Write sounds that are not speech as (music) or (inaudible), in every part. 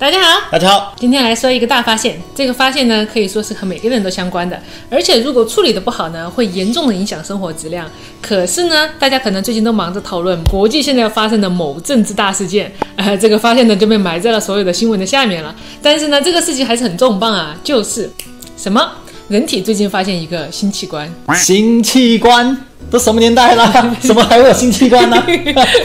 大家好，大家好，今天来说一个大发现。这个发现呢，可以说是和每个人都相关的，而且如果处理的不好呢，会严重的影响生活质量。可是呢，大家可能最近都忙着讨论国际现在要发生的某政治大事件，呃，这个发现呢就被埋在了所有的新闻的下面了。但是呢，这个事情还是很重磅啊，就是什么？人体最近发现一个新器官，新器官都什么年代了？(laughs) 怎么还会有新器官呢？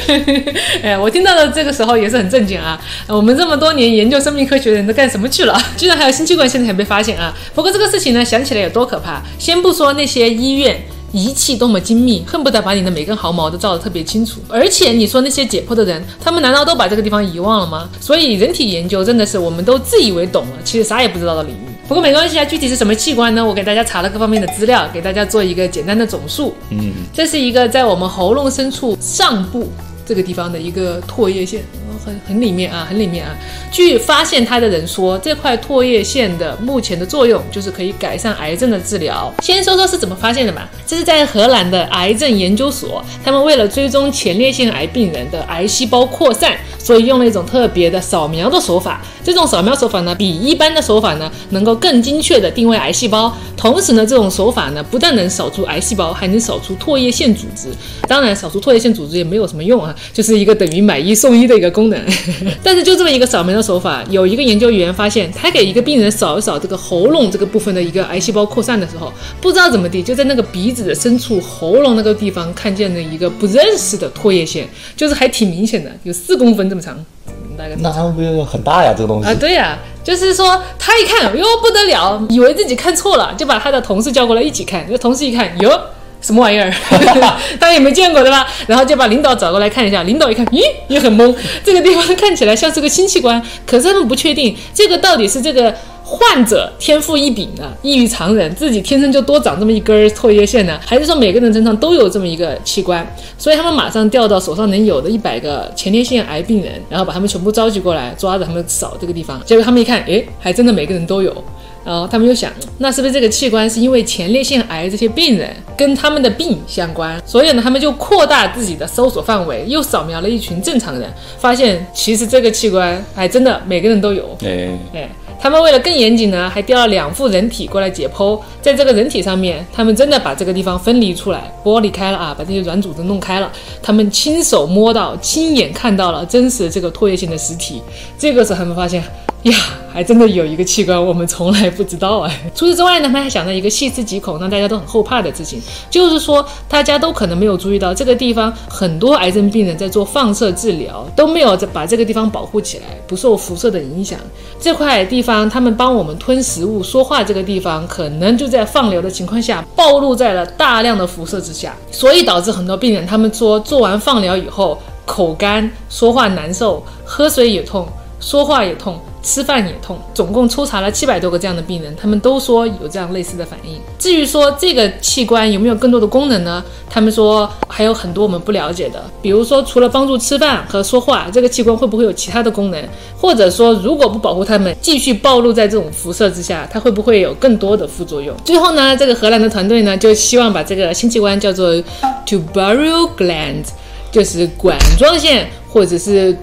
(laughs) 哎，我听到的这个时候也是很震惊啊！我们这么多年研究生命科学的人都干什么去了？(laughs) 居然还有新器官现在还被发现啊！不过这个事情呢，想起来有多可怕？先不说那些医院。仪器多么精密，恨不得把你的每根毫毛都照得特别清楚。而且你说那些解剖的人，他们难道都把这个地方遗忘了吗？所以人体研究真的是我们都自以为懂了，其实啥也不知道的领域。不过没关系啊，具体是什么器官呢？我给大家查了各方面的资料，给大家做一个简单的总述。嗯，这是一个在我们喉咙深处上部这个地方的一个唾液腺。很很里面啊，很里面啊。据发现它的人说，这块唾液腺的目前的作用就是可以改善癌症的治疗。先说说是怎么发现的吧。这是在荷兰的癌症研究所，他们为了追踪前列腺癌病人的癌细胞扩散，所以用了一种特别的扫描的手法。这种扫描手法呢，比一般的手法呢，能够更精确的定位癌细胞。同时呢，这种手法呢，不但能扫除癌细胞，还能扫除唾液腺组织。当然，扫除唾液腺组织也没有什么用啊，(laughs) 就是一个等于买一送一的一个功能。(laughs) 但是就这么一个扫描的手法，有一个研究员发现，他给一个病人扫一扫这个喉咙这个部分的一个癌细胞扩散的时候，不知道怎么地，就在那个鼻子的深处、喉咙那个地方看见了一个不认识的唾液腺，就是还挺明显的，有四公分这么长，那会不就很大呀？这个东西啊，对呀，就是说他一看哟不得了，以为自己看错了，就把他的同事叫过来一起看，这同事一看哟。什么玩意儿？(laughs) (laughs) 大家也没见过对吧？然后就把领导找过来看一下。领导一看，咦，也很懵。这个地方看起来像是个新器官，可是他们不确定这个到底是这个患者天赋异禀呢，异于常人，自己天生就多长这么一根唾液腺呢，还是说每个人身上都有这么一个器官？所以他们马上调到手上能有的一百个前列腺癌病人，然后把他们全部召集过来，抓着他们扫这个地方。结果他们一看，诶，还真的每个人都有。然后他们又想，那是不是这个器官是因为前列腺癌这些病人跟他们的病相关？所以呢，他们就扩大自己的搜索范围，又扫描了一群正常人，发现其实这个器官还真的每个人都有。哎哎，他们为了更严谨呢，还调了两副人体过来解剖，在这个人体上面，他们真的把这个地方分离出来，剥离开了啊，把这些软组织弄开了，他们亲手摸到、亲眼看到了真实这个唾液腺的实体。这个时候他们发现。(laughs) 呀，还真的有一个器官我们从来不知道哎。(laughs) 除此之外呢，他还想到一个细思极恐、让大家都很后怕的事情，就是说大家都可能没有注意到这个地方，很多癌症病人在做放射治疗都没有把这个地方保护起来，不受辐射的影响。这块地方，他们帮我们吞食物、说话，这个地方可能就在放疗的情况下暴露在了大量的辐射之下，所以导致很多病人他们说做完放疗以后口干、说话难受、喝水也痛、说话也痛。吃饭也痛，总共抽查了七百多个这样的病人，他们都说有这样类似的反应。至于说这个器官有没有更多的功能呢？他们说还有很多我们不了解的，比如说除了帮助吃饭和说话，这个器官会不会有其他的功能？或者说如果不保护他们，继续暴露在这种辐射之下，它会不会有更多的副作用？最后呢，这个荷兰的团队呢就希望把这个新器官叫做 tuberous gland，就是管状腺或者是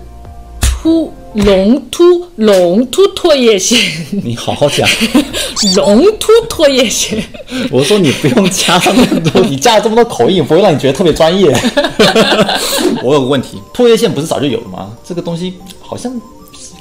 突。龙突龙突唾液腺，你好好讲。(laughs) 龙突唾液腺，我说你不用加那么多，你加了这么多口音，不会让你觉得特别专业。(laughs) 我有个问题，唾液腺不是早就有了吗？这个东西好像。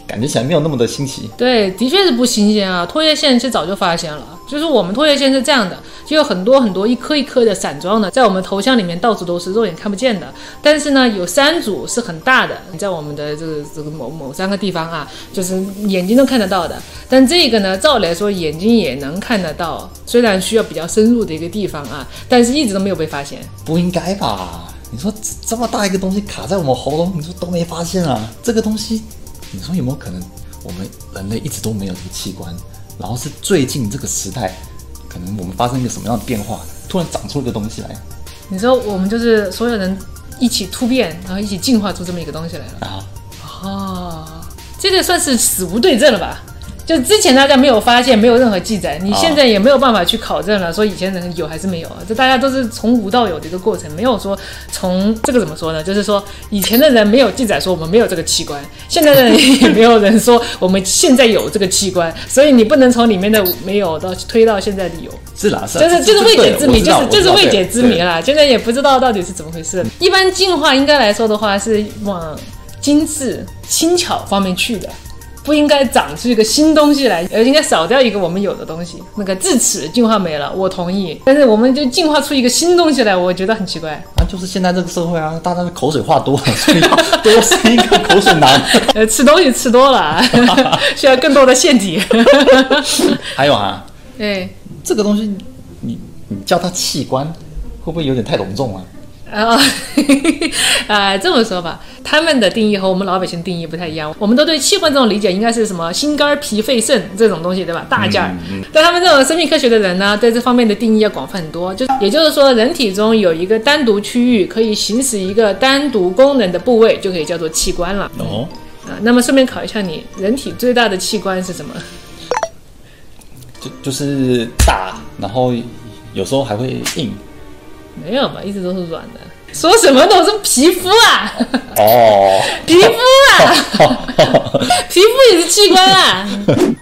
感觉起来没有那么的新奇，对，的确是不新鲜啊。唾液腺是早就发现了，就是我们唾液腺是这样的，就有很多很多一颗一颗的散装的，在我们头像里面到处都是，肉眼看不见的。但是呢，有三组是很大的，在我们的这个这个某某三个地方啊，就是眼睛都看得到的。但这个呢，照理来说眼睛也能看得到，虽然需要比较深入的一个地方啊，但是一直都没有被发现。不应该吧？你说这么大一个东西卡在我们喉咙，你说都没发现啊？这个东西。你说有没有可能，我们人类一直都没有这个器官，然后是最近这个时代，可能我们发生一个什么样的变化，突然长出一个东西来？你说我们就是所有人一起突变，然后一起进化出这么一个东西来了啊？哦，这个算是死无对证了吧？就之前大家没有发现，没有任何记载，你现在也没有办法去考证了，说以前人有还是没有啊？这大家都是从无到有的一个过程，没有说从这个怎么说呢？就是说以前的人没有记载说我们没有这个器官，现在的人也没有人说我们现在有这个器官，所以你不能从里面的没有到推到现在的有。是啦，是啦，就是就是未解之谜，就是就是未解之谜。啦。现在也不知道到底是怎么回事。一般进化应该来说的话是往精致、轻巧方面去的，不应该长出一个新东西来，而应该少掉一个我们有的东西。那个智齿进化没了，我同意，但是我们就进化出一个新东西来，我觉得很奇怪。啊，就是现在这个社会啊，大家的口水话多了，所以要多生一个口水男。呃，吃东西吃多了啊，(laughs) 需要更多的腺体。(laughs) (laughs) 还有啊，哎。这个东西你你叫它器官，会不会有点太隆重啊？啊，啊，(laughs) 这么说吧，他们的定义和我们老百姓定义不太一样。我们都对器官这种理解应该是什么心肝脾肺肾这种东西，对吧？大件儿。但他们这种生命科学的人呢，对这方面的定义要广泛很多。就也就是说，人体中有一个单独区域可以行使一个单独功能的部位，就可以叫做器官了。哦，啊，那么顺便考一下你，人体最大的器官是什么？就就是大，然后有时候还会硬。没有吧，一直都是软的。说什么都是皮肤啊，哦，(laughs) 皮肤啊，(laughs) 皮肤也是器官啊。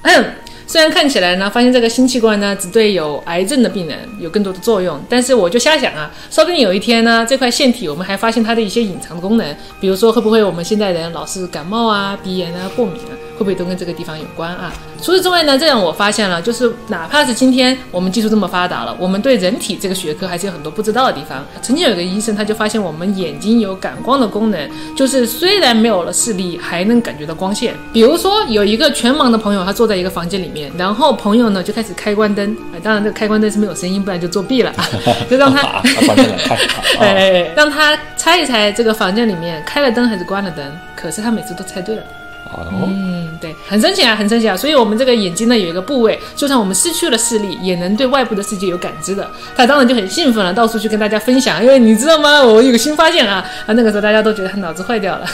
嗯，虽然看起来呢，发现这个新器官呢，只对有癌症的病人有更多的作用，但是我就瞎想啊，说不定有一天呢，这块腺体我们还发现它的一些隐藏的功能，比如说会不会我们现代人老是感冒啊、鼻炎啊、过敏啊，会不会都跟这个地方有关啊？除此之外呢，这样我发现了，就是哪怕是今天我们技术这么发达了，我们对人体这个学科还是有很多不知道的地方。曾经有一个医生，他就发现我们眼睛有感光的功能，就是虽然没有了视力，还能感觉到光线。比如说有一个全盲的朋友，他坐在一个房间里面，然后朋友呢就开始开关灯，啊，当然这个开关灯是没有声音，不然就作弊了，就让他哎，让他猜一猜这个房间里面开了灯还是关了灯，可是他每次都猜对了。哦，嗯，对，很神奇啊，很神奇啊！所以，我们这个眼睛呢，有一个部位，就算我们失去了视力，也能对外部的世界有感知的。他当然就很兴奋了，到处去跟大家分享，因为你知道吗？我有个新发现啊！(laughs) 啊，那个时候大家都觉得他脑子坏掉了，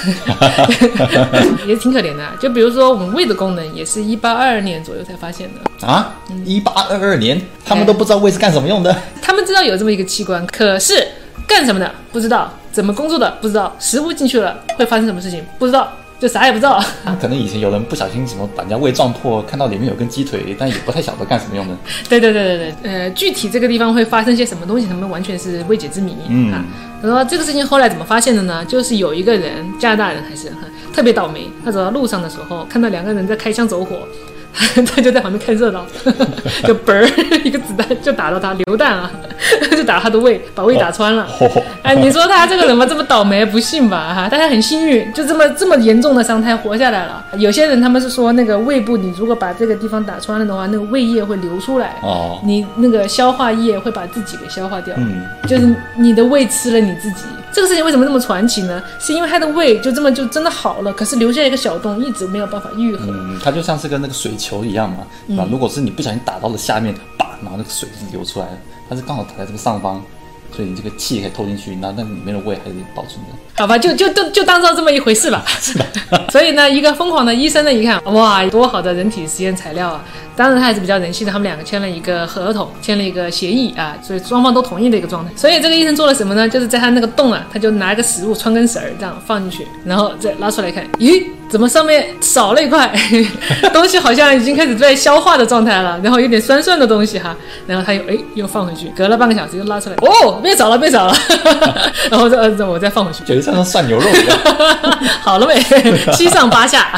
也挺可怜的。就比如说，我们胃的功能，也是一八二二年左右才发现的。啊，一八二二年，他们都不知道胃是干什么用的。他们知道有这么一个器官，可是干什么的不知道，怎么工作的不知道，食物进去了会发生什么事情不知道。就啥也不知道，可能以前有人不小心什么把人家胃撞破，看到里面有根鸡腿，但也不太晓得干什么用的。(laughs) 对对对对对，呃，具体这个地方会发生些什么东西，他们完全是未解之谜。嗯啊，他说这个事情后来怎么发现的呢？就是有一个人，加拿大人还是哈特别倒霉，他走到路上的时候，看到两个人在开枪走火。(laughs) 他就在旁边看热闹，就嘣儿一个子弹就打到他，榴弹啊，(laughs) 就打他的胃，把胃打穿了。哎，你说他这个人嘛，这么倒霉，不幸吧？哈，大家很幸运，就这么这么严重的伤，他还活下来了。有些人他们是说，那个胃部，你如果把这个地方打穿了的话，那个胃液会流出来，哦，你那个消化液会把自己给消化掉，嗯，就是你的胃吃了你自己。这个事情为什么这么传奇呢？是因为他的胃就这么就真的好了，可是留下一个小洞，一直没有办法愈合。嗯，它就像是跟那个水球一样嘛，嗯啊，如果是你不小心打到了下面，叭，然后那个水就流出来了，它是刚好打在这个上方，所以你这个气可以透进去，那那里面的胃还是保存的。好吧，就就就就当做这么一回事吧。(laughs) 所以呢，一个疯狂的医生呢，一看，哇，多好的人体实验材料啊！当然他还是比较人性的，他们两个签了一个合同，签了一个协议啊，所以双方都同意的一个状态。所以这个医生做了什么呢？就是在他那个洞啊，他就拿一个食物穿根绳儿这样放进去，然后再拉出来看，咦，怎么上面少了一块 (laughs) 东西？好像已经开始在消化的状态了，然后有点酸酸的东西哈，然后他又哎又放回去，隔了半个小时又拉出来，哦，变少了变少了，(laughs) 然后再呃我再放回去。觉得像涮牛肉一样。(laughs) 好了没？七上八下。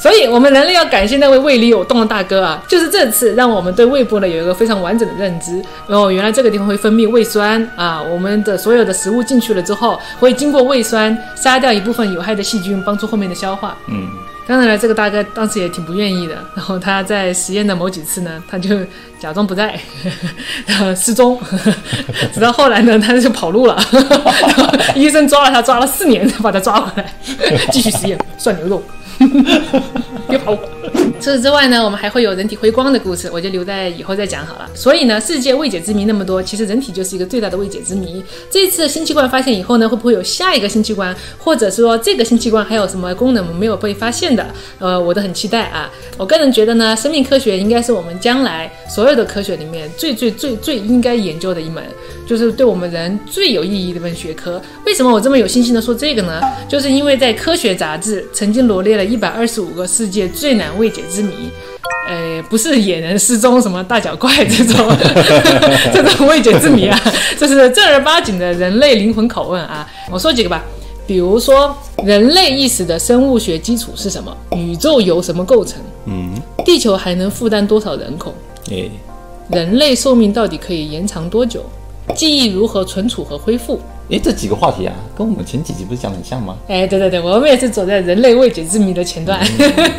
所以，我们人类要感谢那位胃里有洞的大哥啊，就是这次让我们对胃部呢有一个非常完整的认知。然后，原来这个地方会分泌胃酸啊，我们的所有的食物进去了之后，会经过胃酸杀掉一部分有害的细菌，帮助后面的消化。嗯，当然了，这个大哥当时也挺不愿意的。然后他在实验的某几次呢，他就假装不在，然 (laughs) 后失踪，直到后来呢，他就跑路了。然 (laughs) 后 (laughs) 医生抓了他，抓了四年才把他抓回来，继续实验涮牛肉。(laughs) 别跑！除此之外呢，我们还会有人体辉光的故事，我就留在以后再讲好了。所以呢，世界未解之谜那么多，其实人体就是一个最大的未解之谜。这次新器官发现以后呢，会不会有下一个新器官，或者说这个新器官还有什么功能没有被发现的？呃，我都很期待啊。我个人觉得呢，生命科学应该是我们将来所有的科学里面最最最最应该研究的一门，就是对我们人最有意义的一门学科。为什么我这么有信心的说这个呢？就是因为在科学杂志曾经罗列了一百二十五个世界最难未解之谜。呃，不是野人失踪什么大脚怪这种 (laughs) (laughs) 这种未解之谜啊，这是正儿八经的人类灵魂拷问啊。我说几个吧，比如说人类意识的生物学基础是什么？宇宙由什么构成？嗯，地球还能负担多少人口？诶，人类寿命到底可以延长多久？记忆如何存储和恢复？诶，这几个话题啊，跟我们前几集不是讲的很像吗？哎，对对对，我们也是走在人类未解之谜的前段。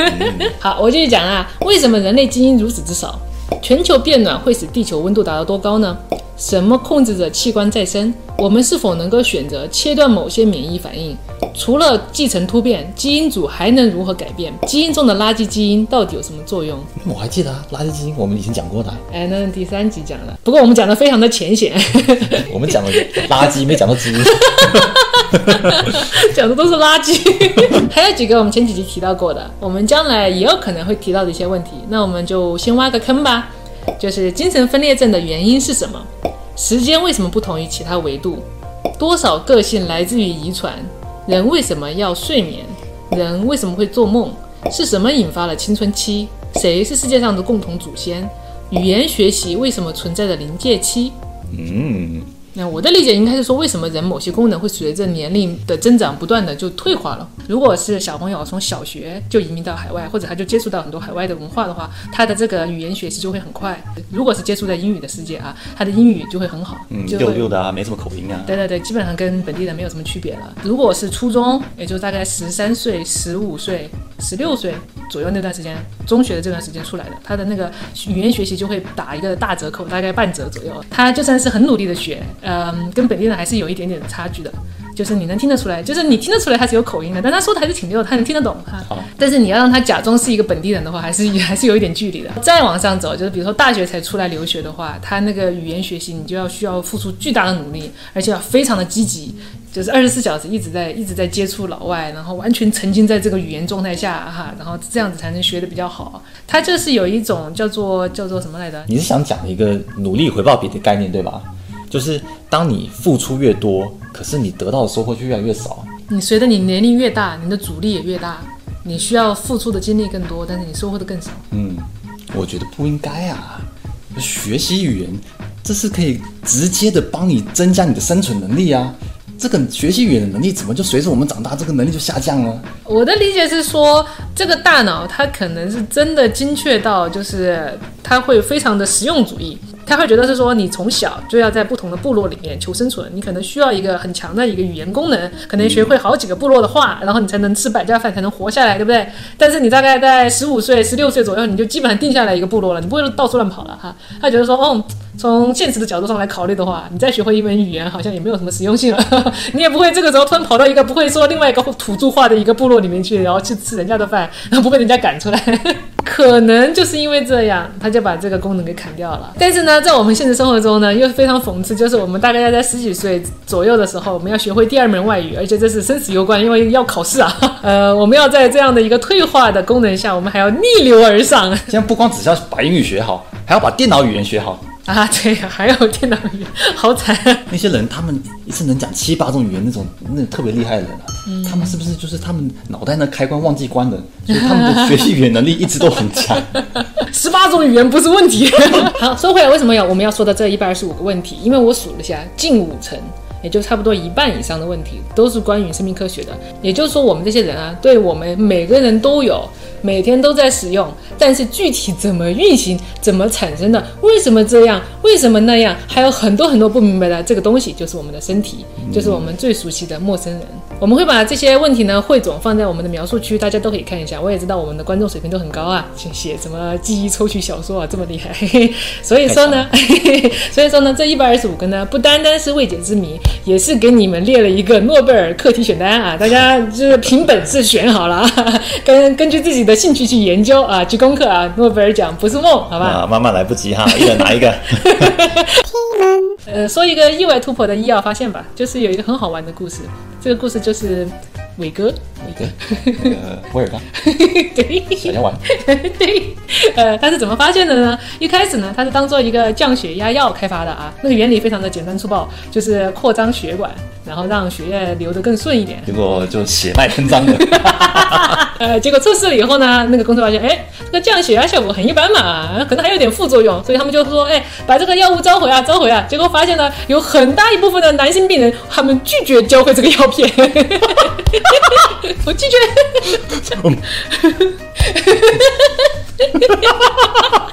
(laughs) 好，我继续讲啊，为什么人类基因如此之少？全球变暖会使地球温度达到多高呢？什么控制着器官再生？我们是否能够选择切断某些免疫反应？除了继承突变，基因组还能如何改变？基因中的垃圾基因到底有什么作用？我还记得啊，垃圾基因我们以前讲过的啊，哎，那第三集讲了，不过我们讲的非常的浅显，(laughs) 我们讲了垃圾，没讲到基因。(laughs) 讲的都是垃圾。(laughs) 还有几个我们前几集提到过的，我们将来也有可能会提到的一些问题，那我们就先挖个坑吧。就是精神分裂症的原因是什么？时间为什么不同于其他维度？多少个性来自于遗传？人为什么要睡眠？人为什么会做梦？是什么引发了青春期？谁是世界上的共同祖先？语言学习为什么存在着临界期？嗯，那我的理解应该是说，为什么人某些功能会随着年龄的增长不断的就退化了？如果是小朋友从小学就移民到海外，或者他就接触到很多海外的文化的话，他的这个语言学习就会很快。如果是接触在英语的世界啊，他的英语就会很好，嗯，溜溜的啊，没什么口音啊。对对对，基本上跟本地人没有什么区别了。如果是初中，也就大概十三岁、十五岁、十六岁左右那段时间，中学的这段时间出来的，他的那个语言学习就会打一个大折扣，大概半折左右。他就算是很努力的学，嗯，跟本地人还是有一点点的差距的。就是你能听得出来，就是你听得出来他是有口音的，但他说的还是挺溜，他能听得懂哈。好但是你要让他假装是一个本地人的话，还是还是有一点距离的。再往上走，就是比如说大学才出来留学的话，他那个语言学习你就要需要付出巨大的努力，而且要非常的积极，就是二十四小时一直在一直在接触老外，然后完全沉浸在这个语言状态下哈，然后这样子才能学的比较好。他就是有一种叫做叫做什么来着？你是想讲一个努力回报比的概念对吧？就是当你付出越多，可是你得到的收获却越来越少。你随着你年龄越大，你的阻力也越大，你需要付出的精力更多，但是你收获的更少。嗯，我觉得不应该啊。学习语言，这是可以直接的帮你增加你的生存能力啊。这个学习语言的能力，怎么就随着我们长大，这个能力就下降了？我的理解是说，这个大脑它可能是真的精确到，就是它会非常的实用主义。他会觉得是说，你从小就要在不同的部落里面求生存，你可能需要一个很强的一个语言功能，可能学会好几个部落的话，然后你才能吃百家饭，才能活下来，对不对？(laughs) 但是你大概在十五岁、十六岁左右，你就基本上定下来一个部落了，你不会到处乱跑了哈。他觉得说，哦，从现实的角度上来考虑的话，你再学会一门语言，好像也没有什么实用性了。(laughs) 你也不会这个时候突然跑到一个不会说另外一个土著话的一个部落里面去，然后去吃人家的饭，然后不被人家赶出来。(laughs) 可能就是因为这样，他就把这个功能给砍掉了。但是呢，在我们现实生活中呢，又非常讽刺，就是我们大概要在十几岁左右的时候，我们要学会第二门外语，而且这是生死攸关，因为要考试啊。(laughs) 呃，我们要在这样的一个退化的功能下，我们还要逆流而上现在不光只是要把英语学好，还要把电脑语言学好。啊！对呀、还有电脑语言，好惨。那些人，他们一次能讲七八种语言，那种那种特别厉害的人啊，嗯他们是不是就是他们脑袋那开关忘记关了，所以他们的学习语言能力一直都很强？(laughs) 十八种语言不是问题。(laughs) 好，说回来，为什么要我们要说到这一百二十五个问题？因为我数了一下，近五成，也就差不多一半以上的问题都是关于生命科学的。也就是说，我们这些人啊，对我们每个人都有，每天都在使用，但是具体怎么运行、怎么产生的、为什么这样、为什么那样，还有很多很多不明白的这个东西，就是我们的身体，就是我们最熟悉的陌生人。我们会把这些问题呢汇总放在我们的描述区，大家都可以看一下。我也知道我们的观众水平都很高啊，写写什么记忆抽取小说啊，这么厉害。嘿 (laughs) 嘿所以说呢，(laughs) 所以说呢，这一百二十五个呢，不单单是未解之谜，也是给你们列了一个诺贝尔课题选单啊，大家就是凭本事选好了啊，(laughs) 根根据自己的兴趣去研究啊，去攻克啊。诺贝尔奖不是梦，好吧？啊，慢慢来不及哈，一人拿一个。(laughs) 呃，说一个意外突破的医药发现吧，就是有一个很好玩的故事。这个故事就是伟哥，那个威尔刚，(laughs) (laughs) 对，小药丸，(laughs) 对，呃，他是怎么发现的呢？一开始呢，他是当做一个降血压药开发的啊，那个原理非常的简单粗暴，就是扩张血管，然后让血液流得更顺一点。结果就血脉喷张了。呃，结果测试了以后呢，那个公司发现，哎，这个降血压效果很一般嘛，可能还有点副作用，所以他们就说，哎，把这个药物召回啊，召回啊。结果发现呢，有很大一部分的男性病人，他们拒绝交回这个药片。(laughs) 我拒绝。(laughs)